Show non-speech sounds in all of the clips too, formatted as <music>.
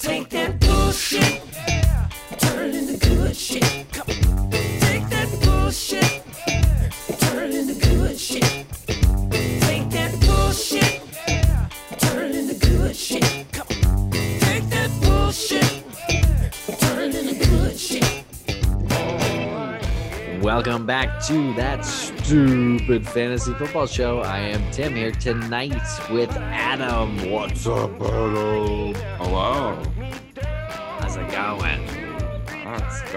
Take that bullshit, turn into good shit. Come on. Take that bullshit, turn into good shit. Take that bullshit, turn into good shit. Come on. Take that bullshit, turn into good shit. Welcome back to that stupid fantasy football show. I am Tim here tonight with Adam. What's up, Adam? Hello.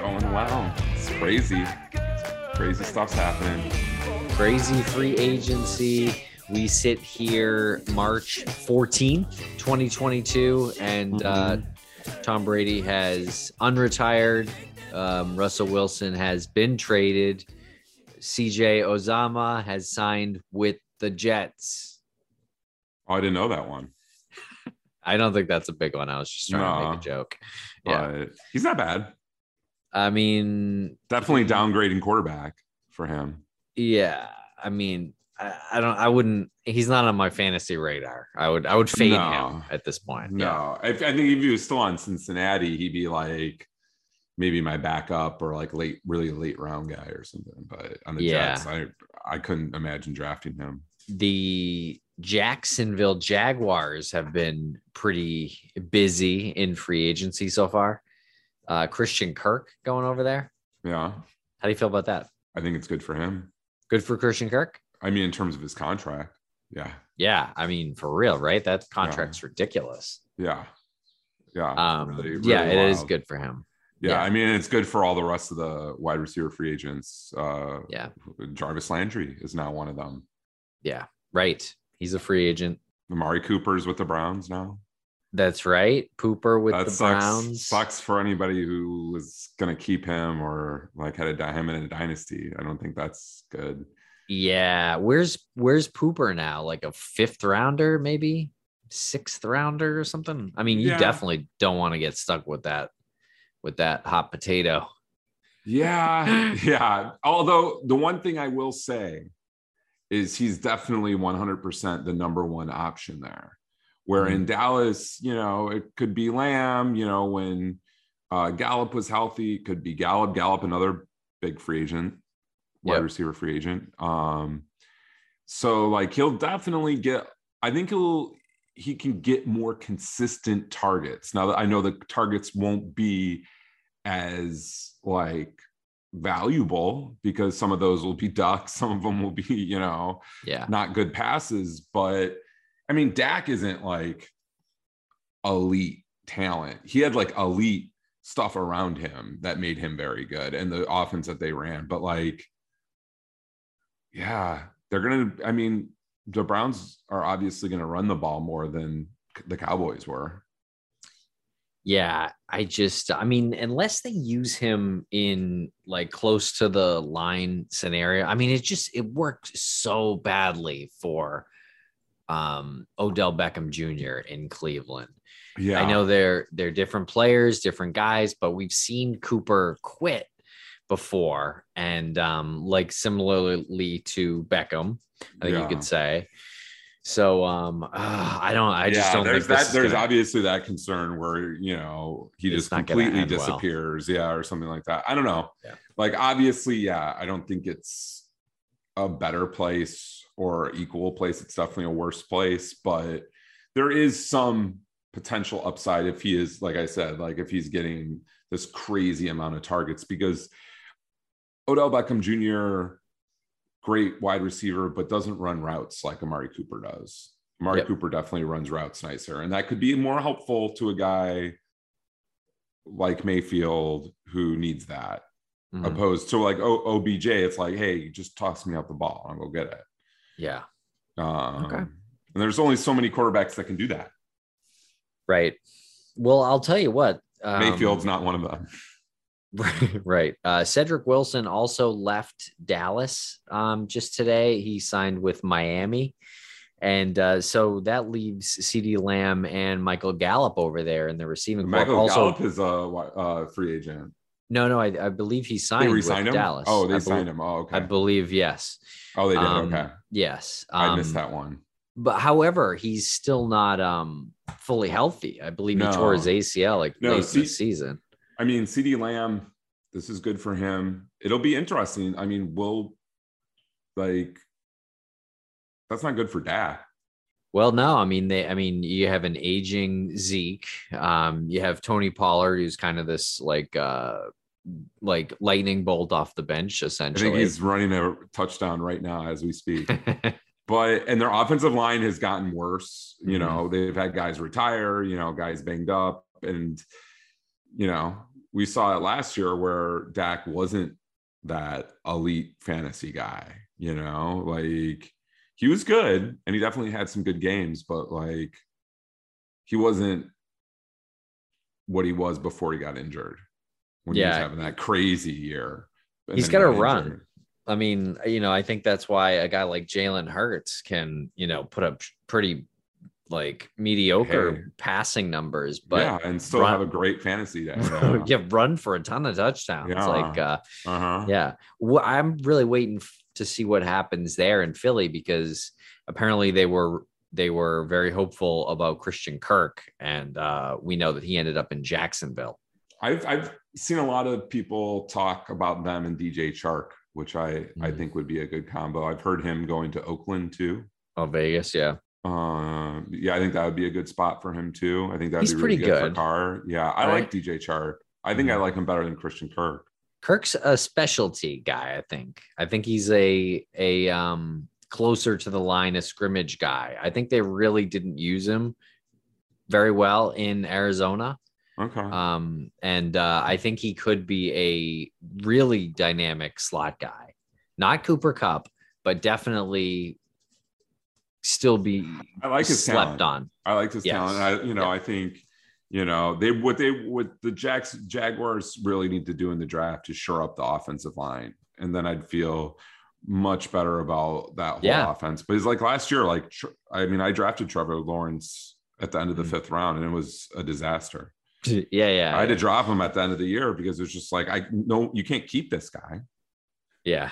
Going well. It's crazy. Crazy stuff's happening. Crazy free agency. We sit here March 14th, 2022, and uh, Tom Brady has unretired. Um, Russell Wilson has been traded. CJ Uzomah has signed with the Jets. Oh, I didn't know that one. I don't think that's a big one. I was just trying to make a joke. Yeah. But he's not bad. I mean, Definitely downgrading quarterback for him. yeah. I mean, I, I don't. I wouldn't. He's not on my fantasy radar. I would. I would fade No. him at this point. No, I, I think if he was still on Cincinnati, he'd be like maybe my backup or like late, really late round guy or something. But on the Yeah. Jets, I I couldn't imagine drafting him. the Jacksonville Jaguars have been pretty busy in free agency so far. Uh, Christian Kirk going over there. Yeah, How do you feel about that? I think it's good for him. Good for Christian Kirk. I mean, in terms of his contract. Yeah, Yeah, I mean for real, right? That contract's ridiculous. yeah, yeah. Um, really- yeah, really it is good for him. Yeah, Yeah. I mean it's good for all the rest of the wide receiver free agents. Uh, Yeah, Jarvis Landry is now one of them. yeah, right. He's a free agent. Amari Cooper's with the Browns now. That's right. Pooper with that the sucks. Browns. Sucks for anybody who was gonna keep him or like had to die him in a dynasty. I don't think that's good. Yeah, where's where's Pooper now? Like a fifth rounder, maybe sixth rounder or something. I mean, you Yeah. definitely don't want to get stuck with that with that hot potato. Yeah, <laughs> yeah. Although the one thing I will say is he's definitely 100% the number one option there. Where Mm-hmm. in Dallas, you know, it could be Lamb, you know, when uh, Gallup was healthy, it could be Gallup, Gallup, another big free agent, wide Yep. receiver free agent. Um, so like he'll definitely get, I think he'll, he can get more consistent targets. Now that I know the targets won't be as like valuable because some of those will be <laughs> ducks, some of them will be, you know, Yeah. not good passes. But I mean, Dak isn't like elite talent. He had like elite stuff around him that made him very good and the offense that they ran. But like, yeah, they're gonna, I mean, the Browns are obviously gonna run the ball more than the Cowboys were. Yeah, I just I mean, unless they use him in like close to the line scenario, I mean, it just it worked so badly for um Odell Beckham Jr. in Cleveland. Yeah. I know they're they're different players, different guys, but we've seen Cooper quit before, and um, like similarly to Beckham, I think you could say. So um, ah, I don't, I just don't there's that. There's gonna- obviously that concern where you know he just completely end well. disappears, yeah, or something like that. I don't know. Yeah. Like obviously, yeah, I don't think it's a better place or equal place. It's definitely a worse place, but there is some potential upside if he is, like I said, like if he's getting this crazy amount of targets because Odell Beckham Jr. Great wide receiver, but doesn't run routes like Amari Cooper does. Amari Yep. Cooper definitely runs routes nicer, and that could be more helpful to a guy like Mayfield who needs that, Mhm. opposed to like o- OBJ. It's like, hey, just toss me out the ball, I'll go get it. Yeah, Um, Okay. And there's only so many quarterbacks that can do that. right. Well, I'll tell you what, um, Mayfield's not one of them. <laughs> right. Uh, Cedric Wilson also left Dallas um, just today. He signed with Miami. And uh, so that leaves CD Lamb and Michael Gallup over there in the receiving corps. Michael Also, Gallup is a uh, free agent. No, no, I, I believe he They signed with re-signed him. Dallas. Oh, they I signed believe- him. Oh, okay. I believe yes. oh, they did. Um, okay. Yes. I Um, missed that one. But however, he's still not um fully healthy. I believe he tore his ACL like No, late in the season. I mean, CD Lamb, this is good for him. It'll be interesting. I mean, we'll like that's not good for Dak. Well, no, I mean they. I mean you have an aging Zeke. Um, you have Tony Pollard, who's kind of this like uh like lightning bolt off the bench, essentially. I think he's running a touchdown right now as we speak. <laughs> but and their offensive line has gotten worse. You Mm-hmm. know, they've had guys retire, you know, guys banged up, and you know, we saw it last year where Dak wasn't that elite fantasy guy, you know, like he was good and he definitely had some good games, but like he wasn't what he was before he got injured. When Yeah. having that crazy year. He's then gotta run. injured. I mean, you know, I think that's why a guy like Jalen Hurts can, you know, put up pretty like mediocre Hey. passing numbers, but yeah, and still run- have a great fantasy day. Yeah. <laughs> yeah, run for a ton of touchdowns. Yeah. Like, uh, Uh-huh. yeah, well, I'm really waiting to see what happens there in Philly because apparently they were they were very hopeful about Christian Kirk, and uh, we know that he ended up in Jacksonville. I've I've seen a lot of people talk about them and DJ Chark, which I I Mm. think would be a good combo. I've heard him going to Oakland too. Oh, Vegas, yeah, Um, yeah, I think that would be a good spot for him too. I think that'd He's be really pretty good, good. for Carr. Yeah, I Right. like DJ Chark. I think I Mhm. like him better than Christian Kirk. Kirk's a specialty guy. I think. I think he's a a um closer to the line of scrimmage guy. I think they really didn't use him very well in Arizona. Okay. Um, and uh, I think he could be a really dynamic slot guy, not Cooper Kupp, but definitely still be I like his slept talent. on. I like his Yes. talent. I, you know, Yeah. I think, you know, they what they what the Jacks Jaguars really need to do in the draft is shore up the offensive line, and then I'd feel much better about that whole Yeah. offense. But it's like last year, like I mean, I drafted Trevor Lawrence at the end of the Mhm. fifth round, and it was a disaster. <laughs> yeah, yeah, I had to yeah. drop him at the end of the year because it was just like I no, you can't keep this guy. yeah,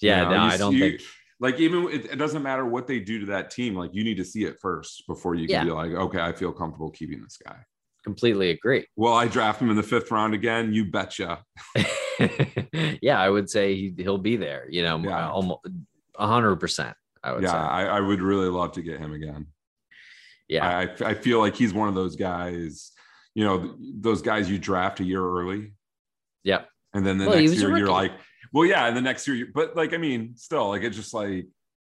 You yeah. know, no, you I don't see- think. Like even it, it doesn't matter what they do to that team. Like you need to see it first before you can Yeah. be like, okay, I feel comfortable keeping this guy. Completely agree. Well, I draft him in the fifth round again. You betcha. <laughs> <laughs> yeah, I would say he, he'll be there. You know, Yeah. Uh, almost a hundred percent. I would Yeah, say. I, I would really love to get him again. Yeah, I, I feel like he's one of those guys, you know, those guys you draft a year early. Yep. And then the Well, next year you're like, well, yeah, and the next year, you- but like, I mean, still, like, it's just like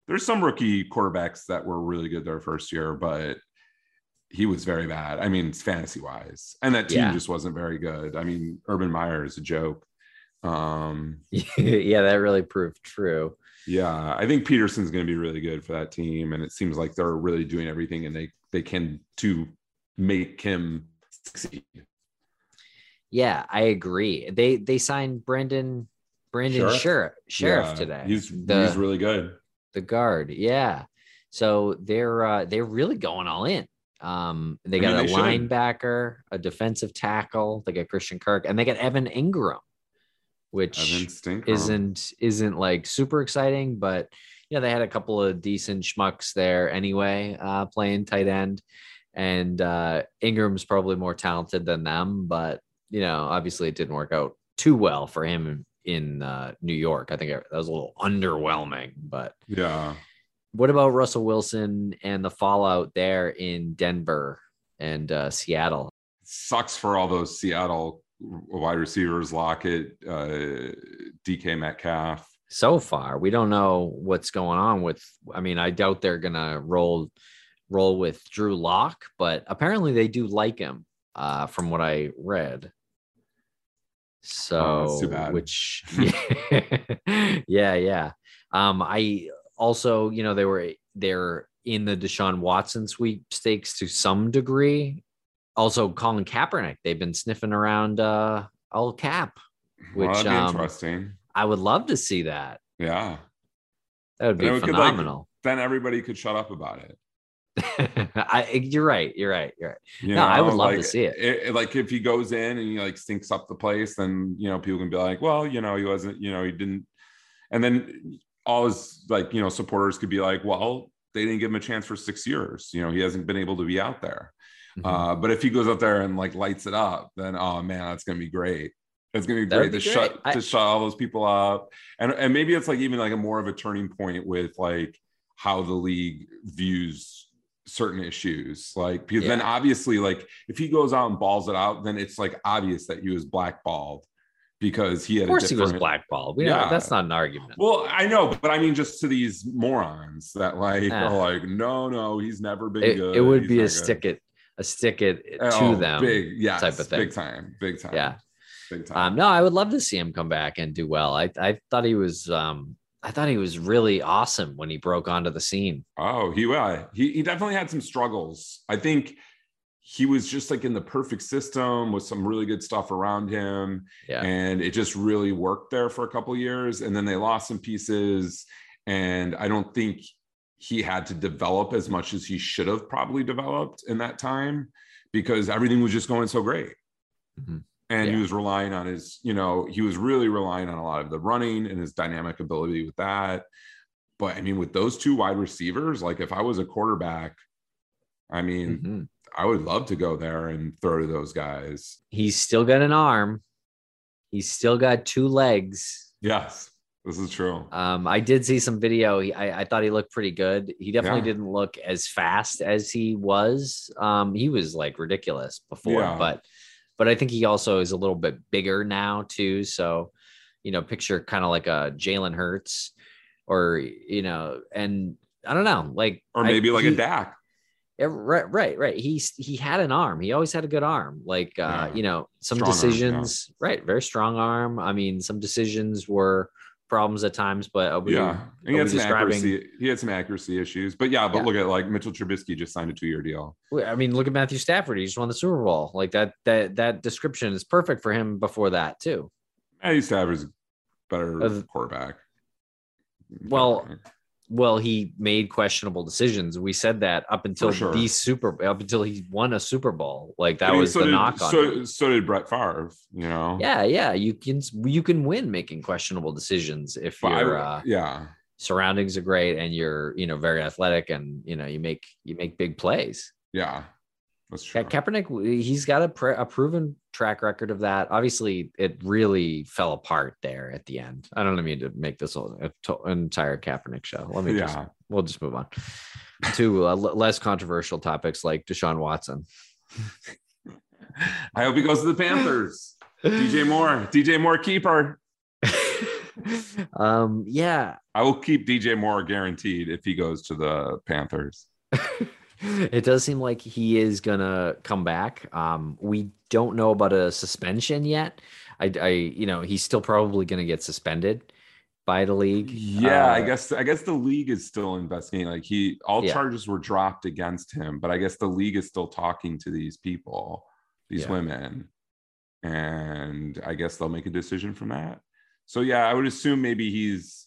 there's some rookie quarterbacks that were really good their first year, but he was very bad. I mean, fantasy wise, and that team Yeah. just wasn't very good. I mean, Urban Meyer is a joke. Um, <laughs> yeah, that really proved true. Yeah, I think Pederson's going to be really good for that team, and it seems like they're really doing everything and they they can to make him succeed. Yeah, I agree. They they signed Brandon Brandon Scherff? Scherff Yeah, today. He's the he's really good. the guard. Yeah. So they're uh they're really going all in. Um they I got mean, a they should. linebacker, a defensive tackle, they got Christian Kirk, and they got Evan Engram, which isn't isn't like super exciting, but yeah, they had a couple of decent schmucks there anyway, uh, playing tight end. And uh, Engram's probably more talented than them, but you know, obviously it didn't work out too well for him in uh, New York. I think that was a little underwhelming. But yeah. what about Russell Wilson and the fallout there in Denver and uh, Seattle? Sucks for all those Seattle wide receivers, Lockett, uh, DK Metcalf. so far. We don't know what's going on with. I mean, I doubt they're gonna roll roll with Drew Lock, but apparently they do like him, uh, from what I read. So, Oh, that's too bad. which, yeah, <laughs> <laughs> yeah, yeah. Um, I also, you know, they were they're in the Deshaun Watson sweepstakes to some degree. Also, Colin Kaepernick, they've been sniffing around uh, all cap. Which, that'd um, interesting. I would love to see that. Yeah. That would be we could, like, phenomenal. Then everybody could shut up about it. <laughs> I, you're right. You're right. You're right. You No, I would love to see it. Like if he goes in and he like stinks up the place, then you know people can be like, well, you know, he wasn't, you know, he didn't. And then all his like you know supporters could be like, well, they didn't give him a chance for six years. You know, he hasn't been able to be out there. Mhm. Uh, but if he goes out there and like lights it up, then oh man, that's gonna be great. It's gonna be great to be shut. I- to shut all those people up, and and maybe it's like even like a more of a turning point with like how the league views certain issues. Like because then obviously like if he goes out and balls it out, then it's like obvious that he was blackballed because he had of a course, he was blackballed. We Yeah. know that's not an argument. Well, I know, but I mean, just to these morons that like Ah. are like, no, no, he's never been It, good. it would he's be a good." stick it, a stick it to Oh, them. big, yes, type of thing. big time, big time, Yeah. big time. Um, no, I would love to see him come back and do well. I, I thought he was, um, I thought he was really awesome when he broke onto the scene. oh, he uh, he he definitely had some struggles. I think he was just like in the perfect system with some really good stuff around him, Yeah. and it just really worked there for a couple of years. And then they lost some pieces, and I don't think he had to develop as much as he should have probably developed in that time because everything was just going so great. Mhm. And he was relying on his, you know, he was really relying on a lot of the running and his dynamic ability with that. But I mean, with those two wide receivers, like if I was a quarterback, I mean, Mhm. I would love to go there and throw to those guys. He's still got an arm. He's still got two legs. Yes, this is true. Um, I did see some video. He, I, I thought he looked pretty good. He definitely Yeah. didn't look as fast as he was. Um, he was like ridiculous before, Yeah. but but I think he also is a little bit bigger now too. So, you know, picture kind of like a Jalen Hurts, or you know, and I don't know, like Or I- maybe like he- a Dak. yeah, right, right, right. He's he had an arm. He always had a good arm. Like uh, Yeah. you know, some Strong arm, yeah. decisions, right? Very strong arm. I mean, some decisions were problems at times, but are we, Yeah, and he had some describing? accuracy. He had some accuracy issues, but yeah. But Yeah. look at like Mitchell Trubisky just signed a two-year deal. I mean, look at Matthew Stafford. He just won the Super Bowl. Like that. That that description is perfect for him. Before that, too. Matthew Stafford's better Uh, quarterback. Well, Well, he made questionable decisions. We said that up until sure. the Super, up until he won a Super Bowl. Like that I mean, was so the did, knock on so, him. so did Brett Favre. You know. Yeah, yeah. You can you can win making questionable decisions if But I- your uh, yeah. surroundings are great and you're you know very athletic and you know you make you make big plays. Yeah. That's true. Kaepernick, he's got a, pre- a proven track record of that. Obviously, it really fell apart there at the end. I don't mean to make this whole- a to- entire Kaepernick show. Let me just, we'll just move on to uh, l- less controversial topics like Deshaun Watson. I hope he goes to the Panthers. DJ Moore. DJ Moore keeper. <laughs> um, yeah, I will keep DJ Moore guaranteed if he goes to the Panthers. <laughs> it does seem like he is gonna come back. Um, we don't know about a suspension yet. I, I, you know, he's still probably gonna get suspended by the league. Yeah, I Uh, guess I guess the league is still investigating. Like he all Yeah. charges were dropped against him, but I guess the league is still talking to these people, these Yeah. women. And I guess they'll make a decision from that. So yeah, I would assume maybe he's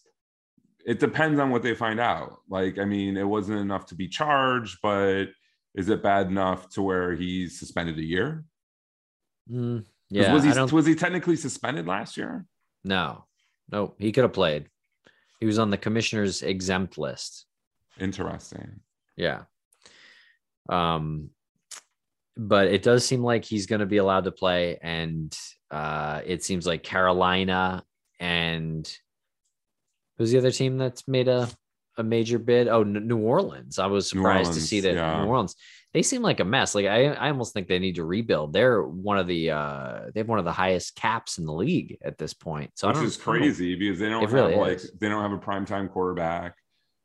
it depends on what they find out. Like, I mean, it wasn't enough to be charged, but is it bad enough to where he's suspended a year? mm, yeah, was he was he technically suspended last year? No, no, he could have played. He was on the commissioner's exempt list. Interesting. Yeah. Um, but it does seem like he's going to be allowed to play, and uh, it seems like Carolina and who's the other team that's made a a major bid? Oh, N- New Orleans. I was surprised to see that yeah. New Orleans. They seem like a mess. Like I, I almost think they need to rebuild. They're one of the uh they have one of the highest caps in the league at this point. So which is crazy because they don't have really like is. they don't have a primetime quarterback.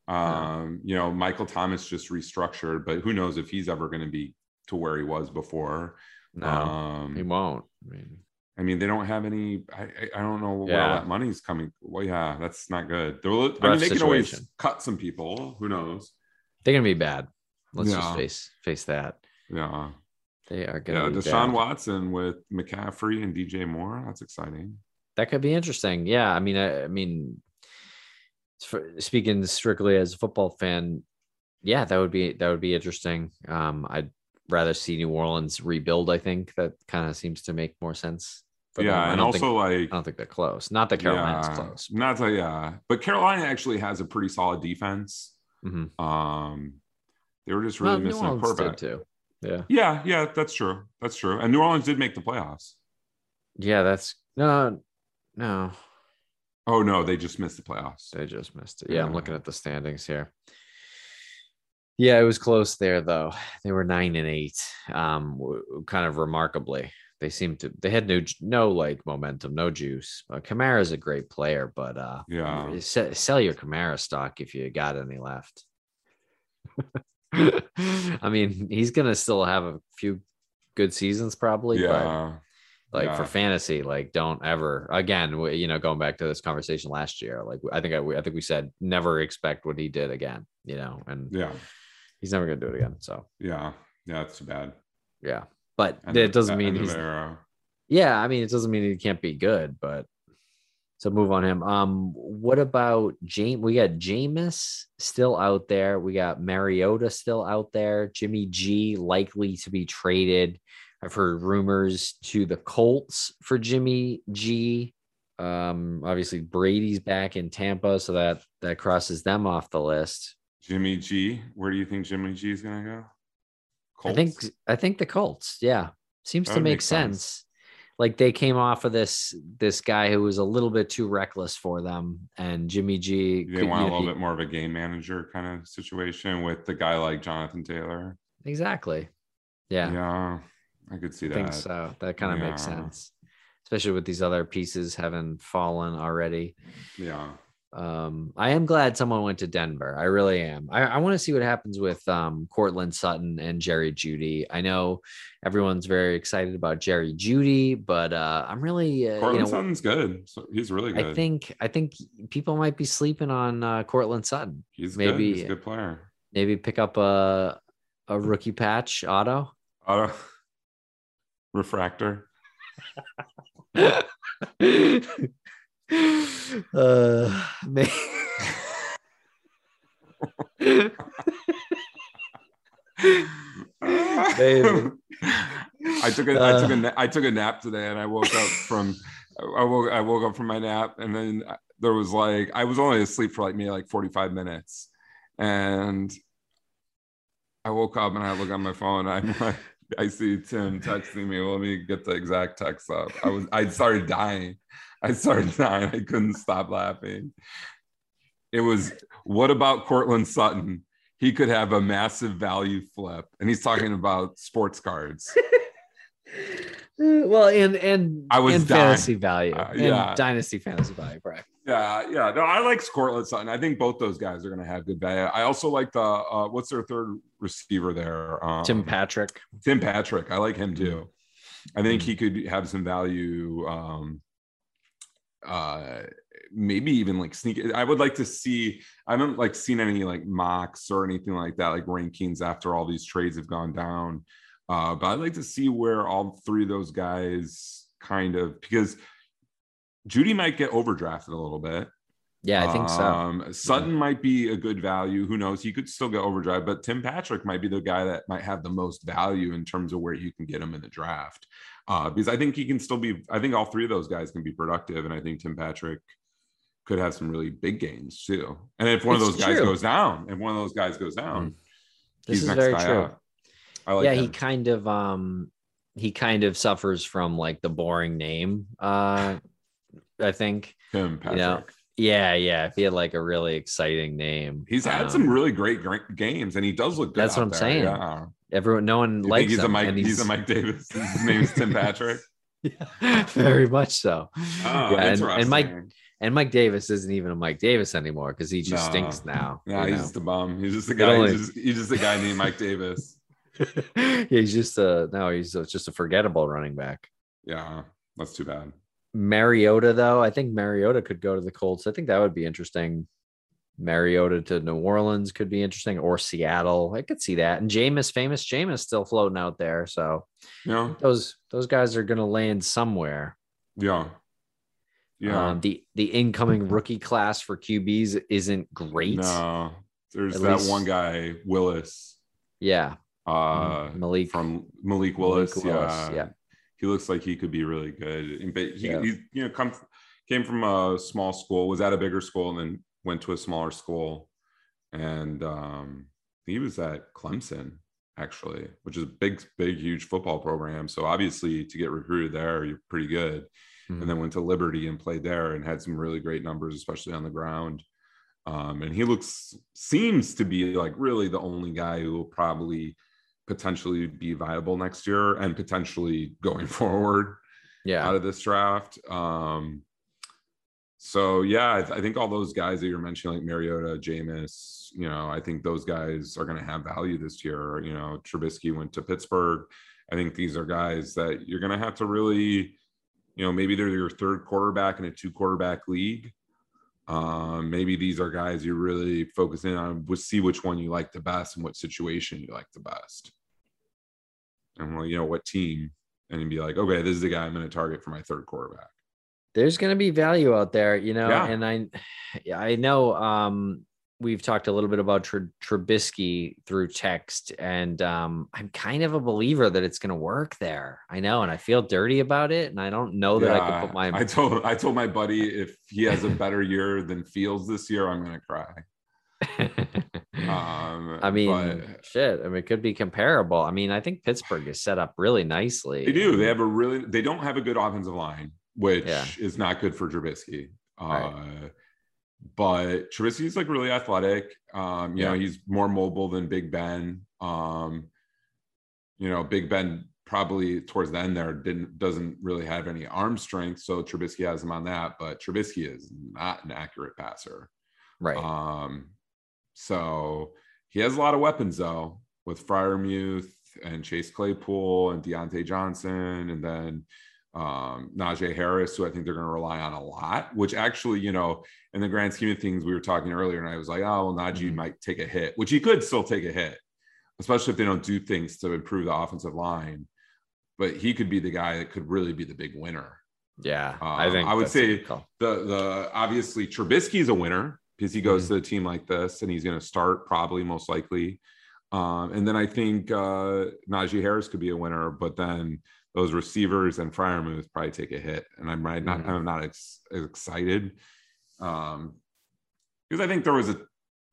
Um, you know, Michael Thomas just restructured, but who knows if he's ever going to be to where he was before. No, um, he won't. I mean, I mean, they don't have any. I, I- don't know where Yeah. all that money's coming. Well, yeah, that's not good. They're, I mean, they can always cut some people. Who knows? they're gonna be bad. Let's just face face that. Yeah, They are gonna yeah. be Deshaun bad. Watson with McCaffrey and DJ Moore. That's exciting. that could be interesting. Yeah, I mean, I, I mean, for, speaking strictly as a football fan, yeah, that would be that would be interesting. Um, I'd rather see New Orleans rebuild. I think that kind of seems to make more sense. Them. yeah, I and also think, like I don't think they're close. Not that Carolina's yeah, close. Not that, yeah, but Carolina actually has a pretty solid defense. Mhm. Um, they were just really missing a quarterback. too. Yeah. Yeah, yeah, that's true. That's true. And New Orleans did make the playoffs. Yeah, that's no, no. Oh no, they just missed the playoffs. They just missed it. Yeah, I'm looking at the standings here. Yeah, it was close there though. They were nine and eight. Um, kind of remarkably, they seemed to. They had no no like momentum, no juice. Uh, Kamara is a great player, but uh, Yeah. se- sell your Kamara stock if you got any left. <laughs> I mean, he's gonna still have a few good seasons probably, but Yeah. like for fantasy like don't ever again you know going back to this conversation last year like i think i, I think we said never expect what he did again you know and Yeah. he's never going to do it again so Yeah. Yeah, it's too bad. yeah but End it doesn't mean he's yeah i mean it doesn't mean he can't be good but so move on him. Um what about Jameis we got Jameis still out there. We got mariota still out there. Jimmy g likely to be traded. I've heard rumors to the colts for jimmy g. Um obviously brady's back in tampa so that that crosses them off the list. Jimmy G. Where do you think Jimmy G is gonna go? I think i think the colts yeah. Seems That to make make sense. sense. Like they came off of this this guy who was a little bit too reckless for them and jimmy g they could- want a you- little bit more of a game manager kind of situation with the guy like Jonathan Taylor. exactly. Yeah, Yeah, I could see i think so. That kind of makes sense especially with these other pieces having fallen already. Yeah. Um i am glad someone went to denver i really am i, I want to see what happens with um Courtland sutton and jerry jeudy i know everyone's very excited about jerry jeudy but uh i'm really uh, Courtland you know Sutton's good. He's really good. i think i think people might be sleeping on uh Courtland sutton he's maybe- good. He's a good player. maybe pick up a a rookie patch auto Auto refractor. <laughs> uh, may- <laughs> Maybe. I took a I took a Uh. I took a nap today and I woke up from I woke I woke up from my nap and then there was like I was only asleep for like maybe like 45 minutes and I woke up and I look on my phone I'm like <laughs> I see Tim texting me let me get the exact text up I was I started dying I started <laughs> dying I couldn't stop laughing it was what about Courtland Sutton he could have a massive value flip and he's talking about sports cards <laughs> well, and and I was and fantasy value, Uh, and yeah. dynasty fantasy value, right? Yeah, yeah. No, I like Courtland Sutton. I think both those guys are going to have good value. I also like the uh, what's their third receiver there? Um, Tim Patrick. Tim Patrick. I like him too. I think he could have some value. Um, uh, maybe even like sneak. I would like to see. I haven't like seen any like mocks or anything like that, like rankings after all these trades have gone down. Uh, but I'd like to see where all three of those guys kind of because Jeudy might get overdrafted a little bit. Yeah, I think so. Um, Sutton might be a good value. Who knows? He could still get overdrive, but Tim Patrick might be the guy that might have the most value in terms of where you can get him in the draft. Uh, because I think he can still be. I think all three of those guys can be productive, and I think Tim Patrick could have some really big gains too. And if one of It's those guys goes down, if one of those guys goes down, This he's is next very guy true. I like yeah, him. he kind of um he kind of suffers from like the boring name. Uh I think. Tim Patrick. You know, Yeah, yeah. If he had like a really exciting name. He's had um, some really great, great games, and he does look good. That's what I'm there. saying. Yeah. Everyone no one You likes he's a him, Mike? and He's, a Mike Davis. His name is Tim Patrick. <laughs> yeah, very much so. Oh, Yeah, and- and Mike- And Mike Davis isn't even a Mike Davis anymore because he just No. stinks now. Yeah, he's know? just a bum. He's just a guy. only- he's, just, he's just a guy named Mike Davis. <laughs> yeah, he's just a no, he's a, just a forgettable running back. Yeah, that's too bad. Mariota, though, I think Mariota could go to the Colts. I think that would be interesting. Mariota to New Orleans could be interesting, or Seattle. I could see that. And Jameis, famous Jameis, still floating out there. So You know? those those guys are going to land somewhere. Yeah. Yeah. Um, the the incoming rookie class for QBs isn't great. no, there's At that least- one guy, Willis, Yeah, uh, Malik from Malik Willis. Malik Willis, yeah. yeah. He looks like he could be really good. But he, Yeah. he you know, come came from a small school, was at a bigger school, and then went to a smaller school. And um, he was at Clemson. actually, which is a big, big, huge football program. So obviously, to get recruited there, you're pretty good. Mhm. And then went to Liberty and played there and had some really great numbers, especially on the ground. Um, and he looks seems to be like really the only guy who will probably potentially be viable next year and potentially <laughs> going forward yeah. out of this draft. Um, so yeah, I, th- I think all those guys that you're mentioning, like Mariota, Jameis, you know, I think those guys are going to have value this year. You know, Trubisky went to Pittsburgh. I think these are guys that you're going to have to really, you know, maybe they're your third quarterback in a two quarterback league. Um, maybe these are guys you're really focusing on. We'll see which one you like the best and what situation you like the best. And well, you know, what team, and you'd be like, okay, this is the guy I'm going to target for my third quarterback. There's going to be value out there, you know, Yeah. and I, I know, um, we've talked a little bit about Tr- Trubisky through text, and um, I'm kind of a believer that it's going to work there. I know, and I feel dirty about it, and I don't know that I could put my. I told I told my buddy if he has a better year than Fields this year, I'm gonna cry. <laughs> Um, I mean, but shit. I mean, it could be comparable. I mean, I think Pittsburgh is set up really nicely. they do. They have a really. They don't have a good offensive line, which Yeah. is not good for Trubisky. Right. Uh, but Trubisky's like really athletic. Um, you know, he's more mobile than Big Ben. Um, you know, Big Ben probably towards the end there didn't doesn't really have any arm strength, so Trubisky has him on that. But Trubisky is not an accurate passer. right. Um, so he has a lot of weapons though, with Freiermuth and Chase Claypool and Diontae Johnson, and then um, Najee Harris, who I think they're going to rely on a lot. Which actually, you know, in the grand scheme of things, we were talking earlier, and I was like, oh, well, Najee Mhm. might take a hit, which he could still take a hit, especially if they don't do things to improve the offensive line. But he could be the guy that could really be the big winner yeah, I um, think I would say the the obviously Trubisky's a winner because he goes to a team like this and he's going to start probably most likely. Um, and then I think uh, Najee Harris could be a winner, but then those receivers and Freiermuth probably take a hit, and I'm right not Mhm. I'm not ex- excited um, because I think there was a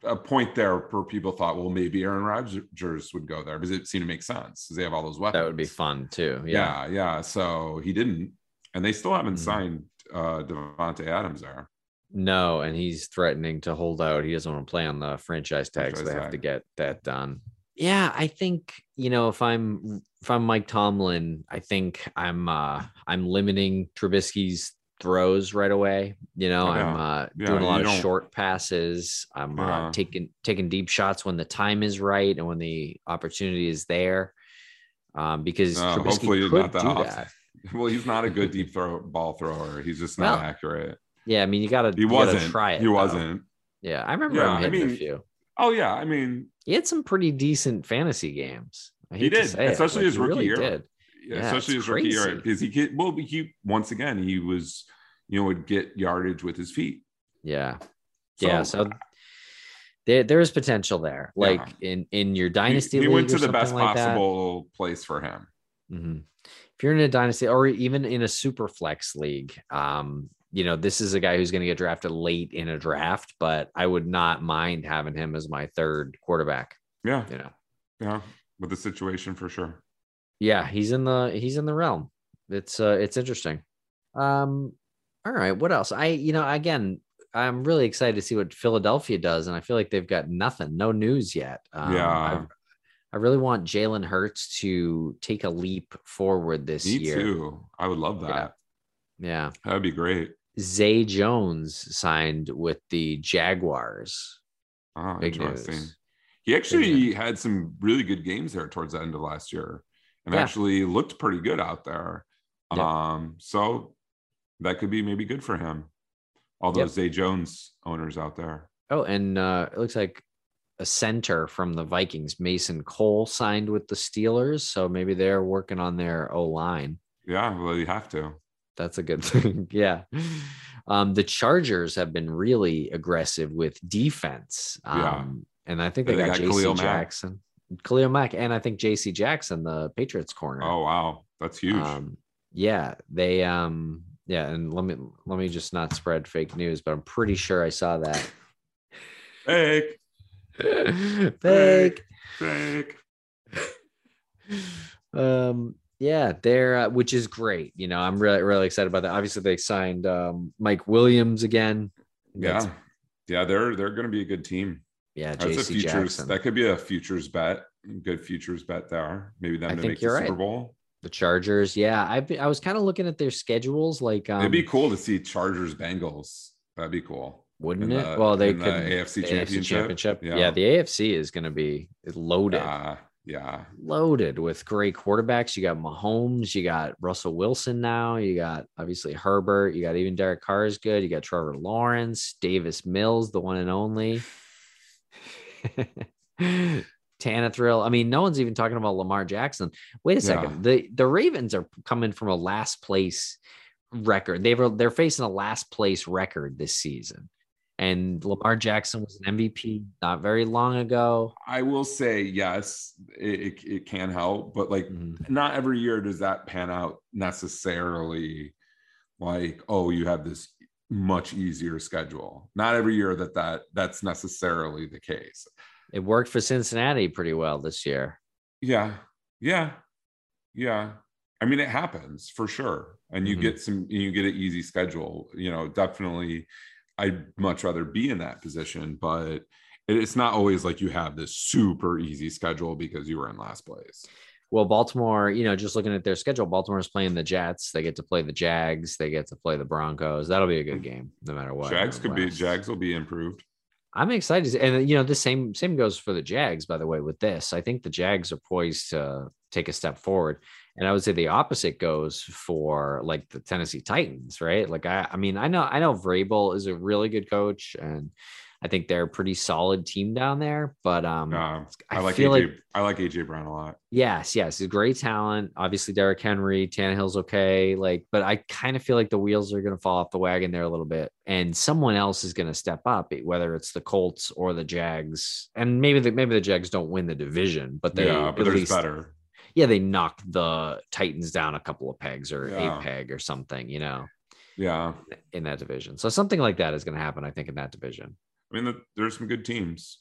a point there where people thought, well, maybe Aaron Rodgers would go there because it seemed to make sense because they have all those weapons. That would be fun too. Yeah. Yeah, yeah. So he didn't, and they still haven't Mhm. signed uh Davante Adams there. No, and he's threatening to hold out. He doesn't want to play on the franchise tag, so Franchise they have to get that done. Yeah, I think you know if I'm if I'm Mike Tomlin, I think I'm uh I'm limiting Trubisky's throws right away. You know, Oh, I'm uh Yeah, doing a lot of don't- short passes. I'm Yeah. uh taking taking deep shots when the time is right and when the opportunity is there. Um, because Uh, hopefully not that that. <laughs> Well, he's not a good <laughs> deep throw ball thrower. He's just not Well, accurate. Yeah, I mean you gotta He you gotta wasn't. try it. he though. wasn't. Yeah, I remember Yeah, him I hitting a mean, few. Oh yeah, I mean, He had some pretty decent fantasy games. He did, especially his he rookie really year. Did. yeah, Yeah, especially his rookie year because he get well, he once again he was you know would get yardage with his feet. Yeah, yeah. So there, there is potential there. Yeah. Like in in your He- dynasty, he, league went to the best like that. possible place for him. Mhm. If you're in a dynasty or even in a super flex league, um, you know, this is a guy who's going to get drafted late in a draft, but I would not mind having him as my third quarterback. Yeah, You know, yeah, with the situation for sure. yeah, he's in the he's in the realm. It's uh it's interesting. Um, all right, what else? I you know again, I'm really excited to see what Philadelphia does, and I feel like they've got nothing, no news yet. Um, Yeah. I, I really want Jalen Hurts to take a leap forward this Me year. too. I would love that. Yeah. Yeah. That would be great. Zay Jones signed with the Jaguars. Oh, Big interesting. news. He actually had some really good games there towards the end of last year and Yeah. actually looked pretty good out there. Yeah. Um, so that could be maybe good for him. All Yep. those Zay Jones owners out there. Oh, and uh, it looks like a center from the Vikings, Mason Cole, signed with the Steelers. So maybe they're working on their O line. Yeah, well, you have to. That's a good <laughs> thing. yeah. Um, the Chargers have been really aggressive with defense. Um, Yeah. And I think they, They got, got JC Khalil Mack. Jackson, Khalil Mack, and I think JC Jackson, the Patriots corner. Oh wow, that's huge. Um, yeah, they um yeah, and let me let me just not spread fake news, but I'm pretty sure I saw that. fake, <laughs> fake. fake. <laughs> um, yeah, they're uh, which is great. You know, I'm really really excited about that. Obviously, they signed um, Mike Williams again. That's- Yeah. Yeah, they're they're gonna be a good team. yeah, That's a futures Jackson. that could be a futures bet. Good futures bet there. Maybe them I to make the you're Super right. Bowl. the Chargers. Yeah, I've been, I was kind of looking at their schedules. Like, um, It'd be cool to see Chargers Bengals. That'd be cool. wouldn't in it? the- well, they in the could AFC the championship. Yeah. Yeah. the AFC is going to be loaded. Yeah, yeah. loaded with great quarterbacks. You got Mahomes, you got Russell Wilson now, you got obviously Herbert, you got even Derek Carr is good, you got Trevor Lawrence, Davis Mills, the one and only. <laughs> Tannehill. I mean, no one's even talking about Lamar Jackson. Wait a second. The the Ravens are coming from a last place record. They were they're facing a last place record this season. And Lamar Jackson was an MVP not very long ago. I will say yes, it, it, can help, but like Mhm. not every year does that pan out necessarily like oh you have this much easier schedule not every year that that that's necessarily the case It worked for Cincinnati pretty well this year. yeah yeah yeah i mean it happens for sure and you Mhm. get some you get an easy schedule you know definitely i'd much rather be in that position but it's not always like you have this super easy schedule because you were in last place Well, Baltimore, you know, just looking at their schedule, Baltimore's playing the Jets. They get to play the Jags. They get to play the Broncos. That'll be a good mm. game, no matter what. jags could be jags will be improved I'm excited, and you know, the same same goes for the Jags. By the way, with this, I think the Jags are poised to take a step forward, and I would say the opposite goes for like the Tennessee Titans, right? Like I, I mean, I know I know Vrabel is a really good coach, and I think they're a pretty solid team down there. But um, Uh, I I, like AJ. like- I like AJ Brown a lot. Yes, yes, he's great talent. Obviously, Derrick Henry, Tannehill's okay. Like, but I kind of feel like the wheels are going to fall off the wagon there a little bit, and someone else is going to step up, whether it's the Colts or the Jags. And maybe the maybe the Jags don't win the division, but they yeah, at but there's better. Yeah they knocked the Titans down a couple of pegs or Yeah. a peg or something, you know, Yeah, in that division. So something like that is going to happen, I think, in that division. I mean, the, there's some good teams.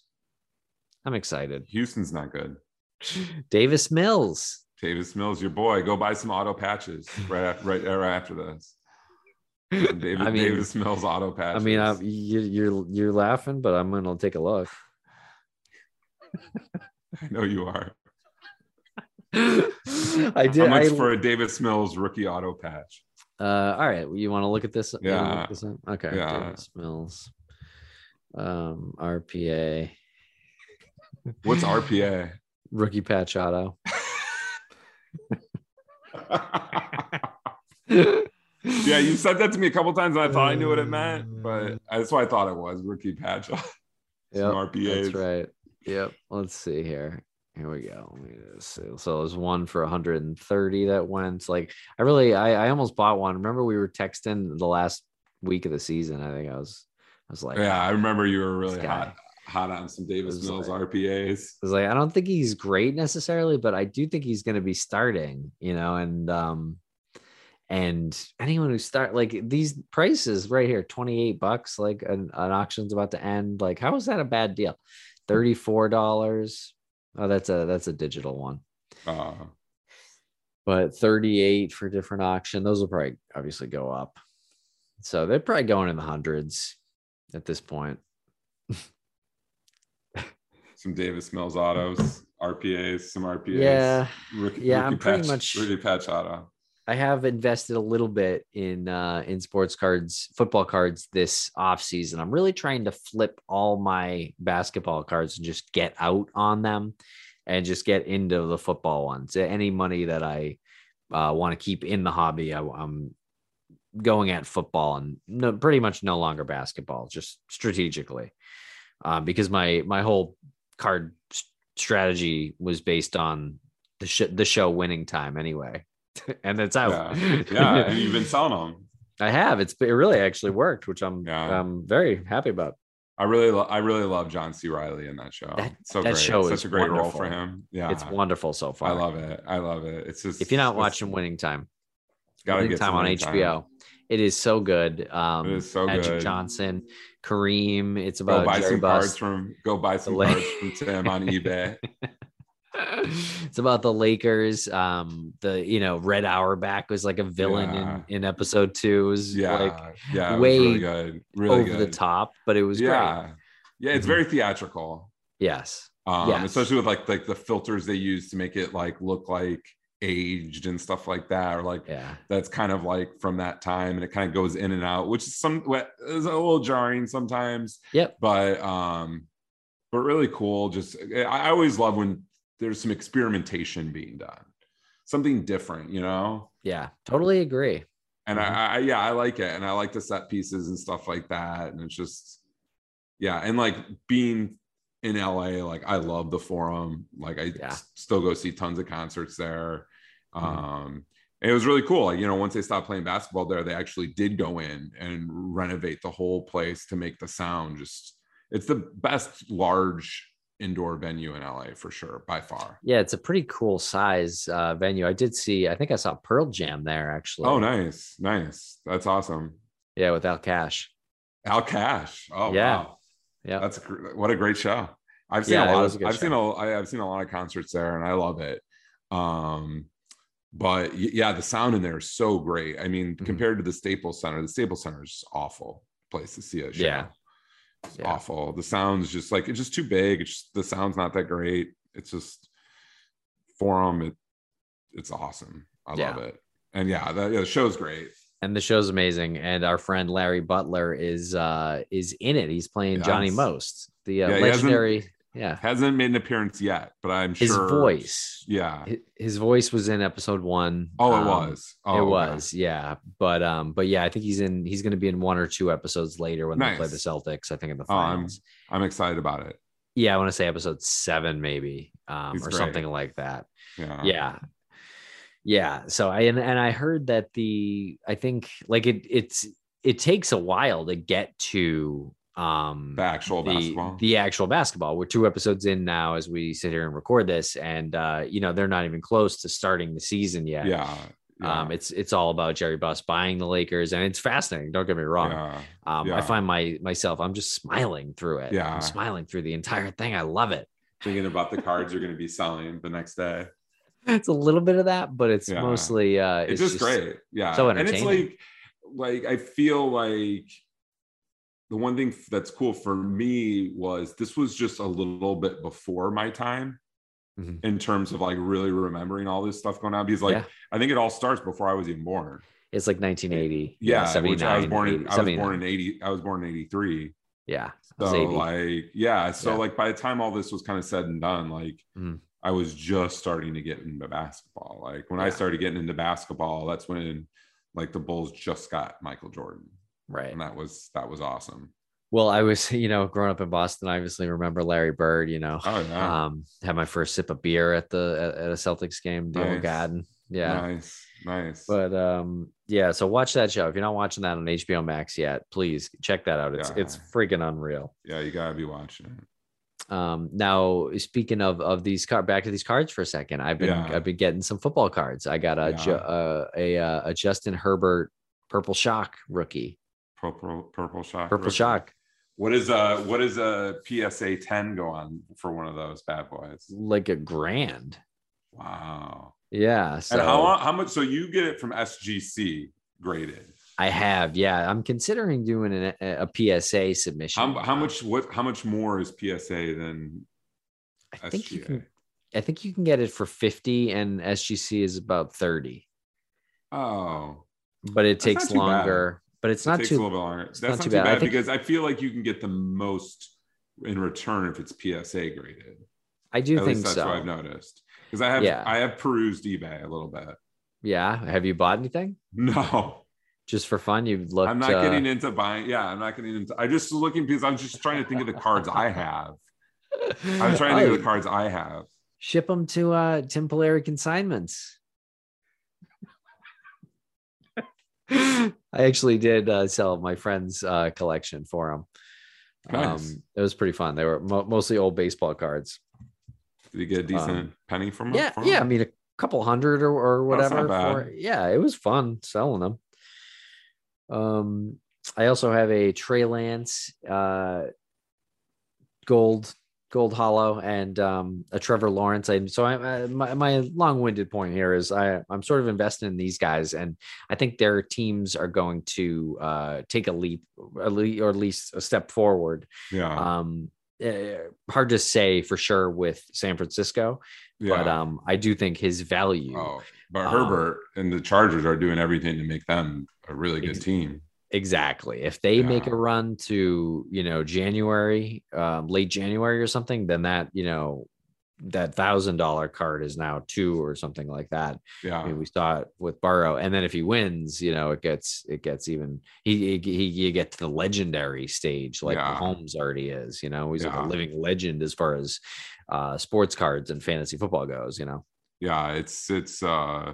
I'm excited. Houston's not good. <laughs> Davis Mills. Davis Mills, your boy, go buy some auto patches right after, right, right after this. <laughs> David, I mean- Davis Mills auto I patches. mean, I, you, you're you're laughing, but I'm going to take a look. <laughs> I know you are. <laughs> I did. How much I, for a Davis Mills rookie auto patch? uh, all right. You want to look at this? Yeah. this? Okay. Yeah. Davis Mills. Um, RPA What's RPA? <laughs> rookie patch auto. <laughs> yeah, you said that to me a couple times, and I thought I knew what it meant, but that's what I thought it was rookie patch. Yep, RPAs. That's right. Yep. Let's see here. Here we go. Let me just see. So there's one for 130 that went. Like I really, I, I almost bought one. Remember we were texting the last week of the season. I think I was, I was like, Yeah, I remember you were really hot, hot on some Davis was Mills like- RPAs. I was like, I don't think he's great necessarily, but I do think he's going to be starting, you know, and, um, and anyone who start like these prices right here, 28 bucks, like an, an auction's about to end. Like, how is that a bad deal? $34. Oh, that's a, that's a digital one, Uh, but 38 for different auction. Those will probably obviously go up. So they're probably going in the hundreds at this point. some Davis Mills autos, RPAs, some RPAs. Yeah. Rookie, Yeah, rookie I'm pretty much- rookie patch auto. I have invested a little bit in uh in sports cards, football cards this off season. I'm really trying to flip all my basketball cards and just get out on them and just get into the football ones. Any money that I uh, want to keep in the hobby, I, I'm going at football and no, pretty much no longer basketball, just strategically, uh, because my my whole card strategy was based on the sh- the show winning time anyway, <laughs> and it's out. Yeah, yeah, and you've been selling them. <laughs> I have. It's it really actually worked, which I'm Yeah. I'm very happy about. I really, lo- I really love John C. Reilly in that show. That- so that great. show such is a great role for him. Yeah, It's wonderful so far. I love it. I love it. It's just If you're not watching Winning Time, gotta Winning get Time on Winning Time. HBO, it is so good. Um, It is so Magic good. Johnson, Kareem. It's Go about buy Jerry some Buss. cards from. Go buy some cards from Tim on eBay. <laughs> <laughs> it's about the Lakers. Um, the you know Red Auerbach was like a villain Yeah. in in episode two. It was Yeah, like yeah, way really good, really over the top, but it was great. yeah, yeah, it's Mhm. very theatrical. Yes. um Yes. especially with like like the filters they use to make it like look like aged and stuff like that or like Yeah. that's kind of like from that time and it kind of goes in and out which is some what is a little jarring sometimes Yep. but um but really cool just i, I always love when there's some experimentation being done something different you know Yeah. Totally agree. and Mhm. I, I yeah i like it and i like the set pieces and stuff like that and it's just yeah and like being in la like i love the forum like i Yeah. s- still go see tons of concerts there Mhm. um it was really cool like you know once they stopped playing basketball there they actually did go in and renovate the whole place to make the sound just it's the best large indoor venue in la for sure by far Yeah, it's a pretty cool size uh, venue. I did see. I think I saw Pearl Jam there actually. oh nice nice that's awesome Yeah, without cash. al cash oh Yeah. wow Yeah. That's what a great show. I've seen Yeah, a lot of good I've seen show. a I- I've seen a lot of concerts there and I love it. Um but yeah, the sound in there is so great. I mean, Mhm. compared to the Staples Center, the Staples Center is awful place to see a show. Yeah. It's Yeah. awful. The sound's just like it's just too big. It's just, the sound's not that great. It's just forum. It it's awesome. I Yeah. love it. And yeah, the, yeah, the show's great. and the show's amazing. And our friend Larry Butler is uh is in it. He's playing Johnny Most, the uh, legendary. Yeah, Hasn't made an appearance yet, but I'm his sure His voice. Yeah. His voice was in episode one. Oh, it Um, was. Oh, it okay. was, yeah. But um, but yeah, I think he's in. He's going to be in one or two episodes later when they play the Celtics. I think in the Oh, I'm- finals. I'm excited about it. yeah, I want to say episode seven, maybe, um, He's or great. something like that. Yeah. yeah yeah so i and, and i heard that the i think like it it's it takes a while to get to um The actual the, basketball. the actual basketball we're two episodes in now as we sit here and record this and uh you know they're not even close to starting the season yet yeah. yeah. um it's it's all about jerry buss buying the lakers and it's fascinating don't get me wrong yeah. um i find my myself i'm just smiling through it Yeah. i'm smiling through the entire thing i love it Thinking about the cards you're going to be <laughs> selling the next day. it's a little bit of that but it's Yeah. mostly uh It's, just, great. Yeah. so and it's entertaining. like, like I feel like the one thing that's cool for me was this was just a little bit before my time Mhm. in terms of like really remembering all this stuff going on because like Yeah. I think it all starts before I was even born. It's like 1980. Yeah, which I was born in 80, I was born in 80 I was born in 83. Yeah. So like yeah, so Yeah. like by the time all this was kind of said and done, like Mhm. I was just starting to get into basketball. Like when I started getting into basketball, that's when like the Bulls just got Michael Jordan, right. and that was that was awesome. Well, I was, <laughs> you know, growing up in Boston, I obviously remember Larry Bird, you know. Oh yeah, Um, had my first sip of beer at the at, at a Celtics game, the Nice. Garden. Yeah. nice, nice. But um, yeah, so watch that show. If you're not watching that on HBO Max yet, please check that out. It's it's Yeah. freaking unreal. yeah, you gotta be watching it. Um, now speaking of of these card, back to these cards for a second. I've been Yeah. I've been getting some football cards. I got a Ju- uh, a uh, a Justin Herbert purple shock rookie, Purple purple shock. purple shock. What is a what is a PSA 10 go on for one of those bad boys? like a grand. Wow. Yeah. So and how how much? So you get it from SGC graded. I have, yeah. I'm considering doing an, a, a PSA submission. How, how much what how much more is PSA than I think you can. I think you can get it for 50, and SGC is about 30. Oh, But it takes longer. bad. But it's it not takes too. a little bit longer. That's not too too bad. I think- because I feel like you can get the most in return if it's PSA graded. I do At think that's so. what I've noticed. Because I have Yeah. I have perused eBay a little bit. Yeah. Have you bought anything No, just for fun? You've looked. I'm not uh, getting into buying. Yeah, I'm not getting into. I just looking because I'm just trying to think of the cards I have. <laughs> I'm trying to think of the Oh, cards I have. Ship them to uh, Tim Polari Consignments. <laughs> I actually did uh, sell my friend's uh, collection for him. Nice. Um, it was pretty fun. They were mo- mostly old baseball cards. Did you get a decent Um, penny from? them? Yeah, from yeah. I mean, a couple hundred or, or whatever. For, yeah, it was fun selling them. Um, I also have a Trey Lance uh, gold Gold Hollow and um, a Trevor Lawrence. And so I, I, my, my long-winded point here is I, I'm sort of invested in these guys, and I think their teams are going to uh, take a leap, or at least a step forward. Yeah. Um, eh, hard to say for sure with San Francisco, yeah. but um, I do think his value. oh, but um, Herbert and the Chargers are doing everything to make them a really good Ex- team. Exactly. If they make a run to, you know, January, um, late January or something, then that, you know, that thousand dollar card is now two or something like that. I Yeah. mean, we saw it with Burrow, and then if he wins, you know, it gets it gets even he, he, he you get to the legendary stage like Yeah. Mahomes already is. You know, he's like a living legend as far as uh, sports cards and fantasy football goes. You know, Yeah. It's it's uh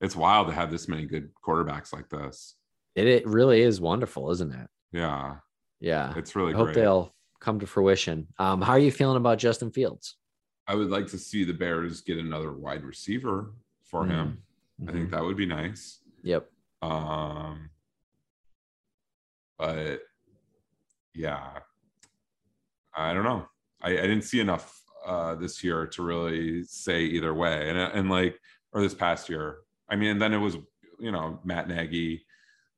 it's wild to have this many good quarterbacks like this. It it really is wonderful, isn't it? Yeah. Yeah. It's really I hope great. they'll come to fruition. Um, how are you feeling about Justin Fields? I would like to see the Bears get another wide receiver for him. I think Mhm. that would be nice. Yep. Um, but yeah, I don't know. I, I didn't see enough uh, this year to really say either way. And and like or this past year, I mean, and then it was you know Matt Nagy.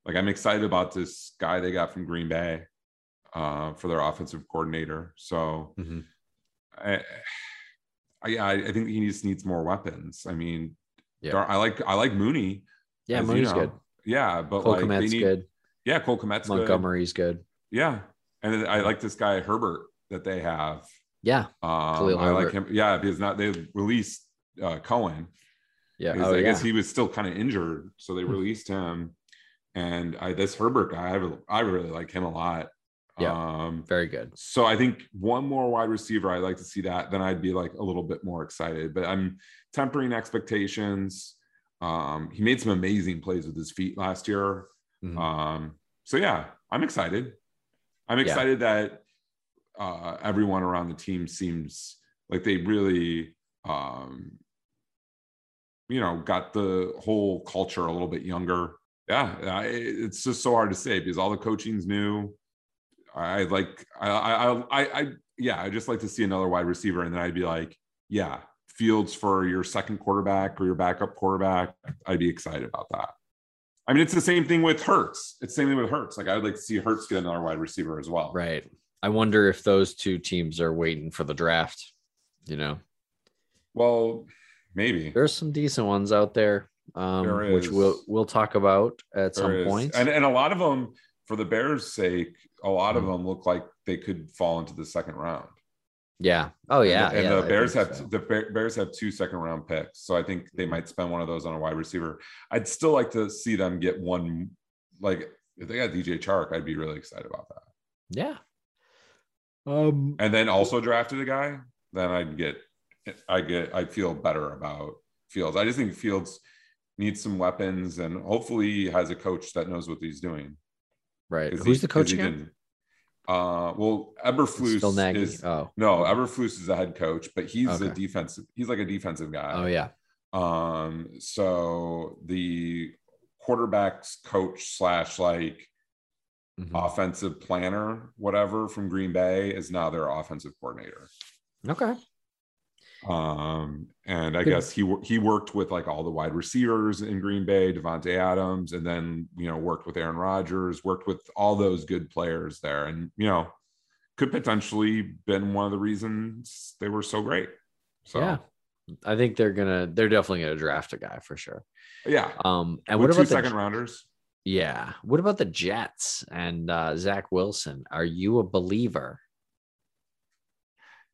Like I'm excited about this guy they got from Green Bay uh, for their offensive coordinator. So Mhm. I, I, yeah, I think he just needs more weapons. I mean, Yeah. I like I like Mooney. Yeah, as you Mooney's know. good. Yeah, but Cole like they Kmet's need, good. yeah, Cole Kmet's good. Montgomery's good. Yeah, and I like this guy Herbert that they have. Yeah. Um, I like him. Yeah, because not they released uh, Cohen. Yeah. Oh, I yeah. guess he was still kind of injured, so they Hmm. released him. And I this Herbert guy, I really, I really like him a lot. Yeah. Um, Very good. so I think one more wide receiver, I'd like to see that. Then I'd be like a little bit more excited. But I'm tempering expectations. Um, he made some amazing plays with his feet last year. Mhm. Um, so yeah, I'm excited. I'm Yeah. excited that uh, everyone around the team seems like they really, um, you know, got the whole culture a little bit younger. Yeah, it's just so hard to say because all the coaching's new. I like, I, I, I, I, yeah, I just like to see another wide receiver, and then I'd be like, yeah, Fields for your second quarterback or your backup quarterback. I'd be excited about that. I mean, it's the same thing with Hurts. It's the same thing with Hurts. Like I would like to see Hurts get another wide receiver as well. Right. I wonder if those two teams are waiting for the draft. You know, Well, maybe there's some decent ones out there, um, which we'll we'll talk about at some There is. point. and and a lot of them, for the Bears' sake, a lot of Mhm. them look like they could fall into the second round. yeah. Oh yeah. and, the- and yeah, the I Bears have so. the Bears have two second round picks, so I think they might spend one of those on a wide receiver. I'd still like to see them get one. Like if they got DJ Chark, I'd be really excited about that. Yeah. Um. and then also drafted a guy, then I'd get, I get, I feel better about Fields. I just think Fields needs some weapons, and hopefully he has a coach that knows what he's doing. Right. Who's he- the coach again? Uh, well, Eberflus Still Nagy. is oh. no Eberflus is a head coach, but he's a defensive. He's like a defensive guy. Oh yeah. Um, so the quarterbacks coach slash like Mhm. offensive planner, whatever from Green Bay is now their offensive coordinator. Okay. Um, and I guess he he worked with like all the wide receivers in Green Bay, Davante Adams, and then you know worked with Aaron Rodgers, worked with all those good players there, and you know could potentially been one of the reasons they were so great. So Yeah. I think they're gonna. They're definitely gonna draft a guy for sure. yeah. Um. And With what about the second rounders? Yeah. What about the Jets and uh, Zach Wilson? Are you a believer?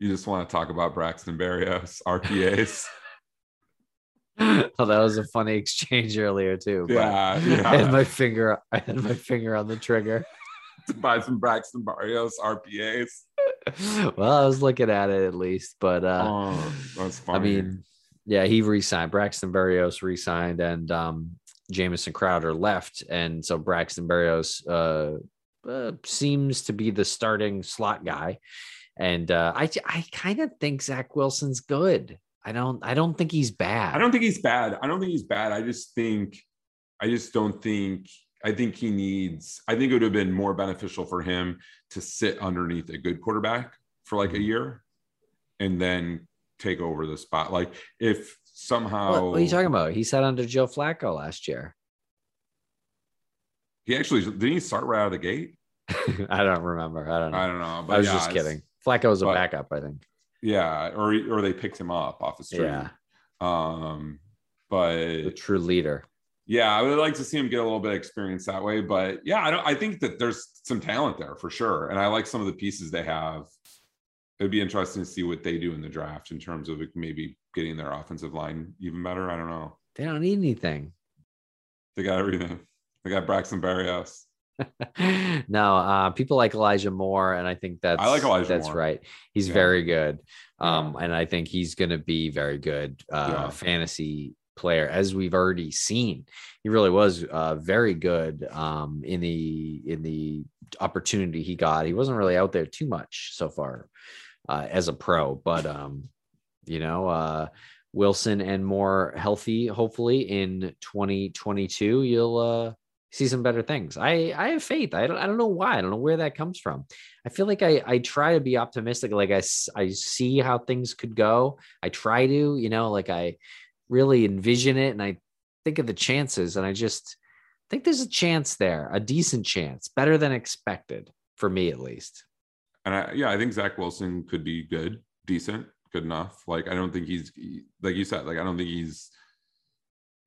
You just want to talk about Braxton Berrios, <laughs> RPAs. oh, that was a funny exchange earlier too. but yeah, I had my finger. I had my finger on the trigger. <laughs> to buy some Braxton Berrios RPAs. well, I was looking at it at least, but uh, oh, that's funny. I mean, yeah, he re-signed. Braxton Berrios re-signed, and um, Jamison Crowder left, and so Braxton Berrios uh, uh, seems to be the starting slot guy. And uh, I, I kind of think Zach Wilson's good. I don't, I don't think he's bad. I don't think he's bad. I don't think he's bad. I just think, I just don't think, I think he needs, I think it would have been more beneficial for him to sit underneath a good quarterback for like a Mhm. year and then take over the spot. Like if somehow What, what are you talking about? He sat under Joe Flacco last year. he actually didn't he start right out of the gate? <laughs> I don't remember. I don't know. I don't know. But I was yeah, just kidding. Flacco was a but- backup, I think. Yeah, or or they picked him up off the street. Yeah, Um, but the true leader. yeah, I would like to see him get a little bit of experience that way. But yeah, I don't. I think that there's some talent there for sure, and I like some of the pieces they have. It'd be interesting to see what they do in the draft in terms of maybe getting their offensive line even better. I don't know. They don't need anything. They got everything. They got Braxton Berrios. <laughs> no, uh, people like Elijah Moore, and I think that's I like Elijah That's Moore. right. He's Yeah. very good, um, and I think he's going to be very good uh, Yeah. fantasy player, as we've already seen. He really was uh, very good um, in the in the opportunity he got. He wasn't really out there too much so far uh, as a pro, but um, you know. Uh, Wilson and Moore healthy, hopefully in 2022, you'll uh, see some better things. I I have faith. I don't I don't know why. I don't know where that comes from. I feel like I I try to be optimistic. Like I I see how things could go. I try to, you know, like I really envision it and I think of the chances and I just think there's a chance there, a decent chance, better than expected for me at least. And I, yeah, I think Zach Wilson could be good, decent, good enough. Like I don't think he's like you said. Like I don't think he's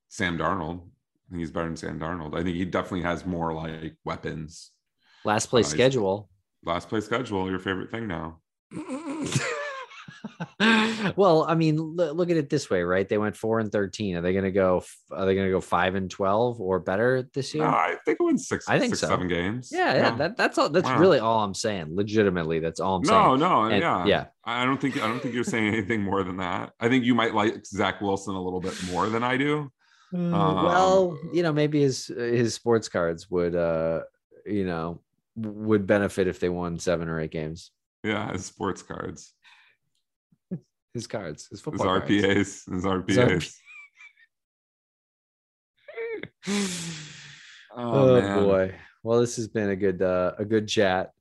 Sam Darnold. Think he's better than Sam Darnold. I think he definitely has more like weapons. Last place uh, Nice. schedule. Last place schedule, your favorite thing now. <laughs> well, I mean, look at it this way, right? They went four and thirteen. Are they going to go? Are they going to go five and twelve or better this year? No, I think it wins six, I think six, so. seven games. yeah, yeah. That, that's all. That's Wow. really all I'm saying. Legitimately, that's all I'm no, saying. no, And- yeah, yeah. I don't think I don't think you're saying anything more than that. I think you might like Zach Wilson a little bit more than I do. Mm, Um, well, you know, maybe his his sports cards would, uh, you know, would benefit if they won seven or eight games. Yeah, his sports cards, His cards, his his football cards. His RPAs, his RPAs. <laughs> Oh, man. boy. Well, this has been a good uh, a good chat.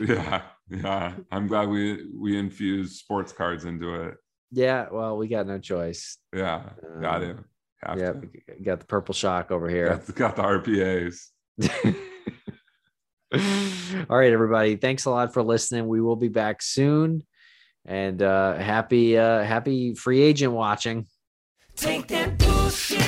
Yeah, yeah. I'm glad we we infused sports cards into it. Yeah, well, we got no choice. Yeah, got Um, it. Have yeah, to. we got the purple shock over here. Got, got the RPAs. <laughs> All right, everybody. Thanks a lot for listening. We will be back soon. And uh happy uh happy free agent watching. Take that bullshit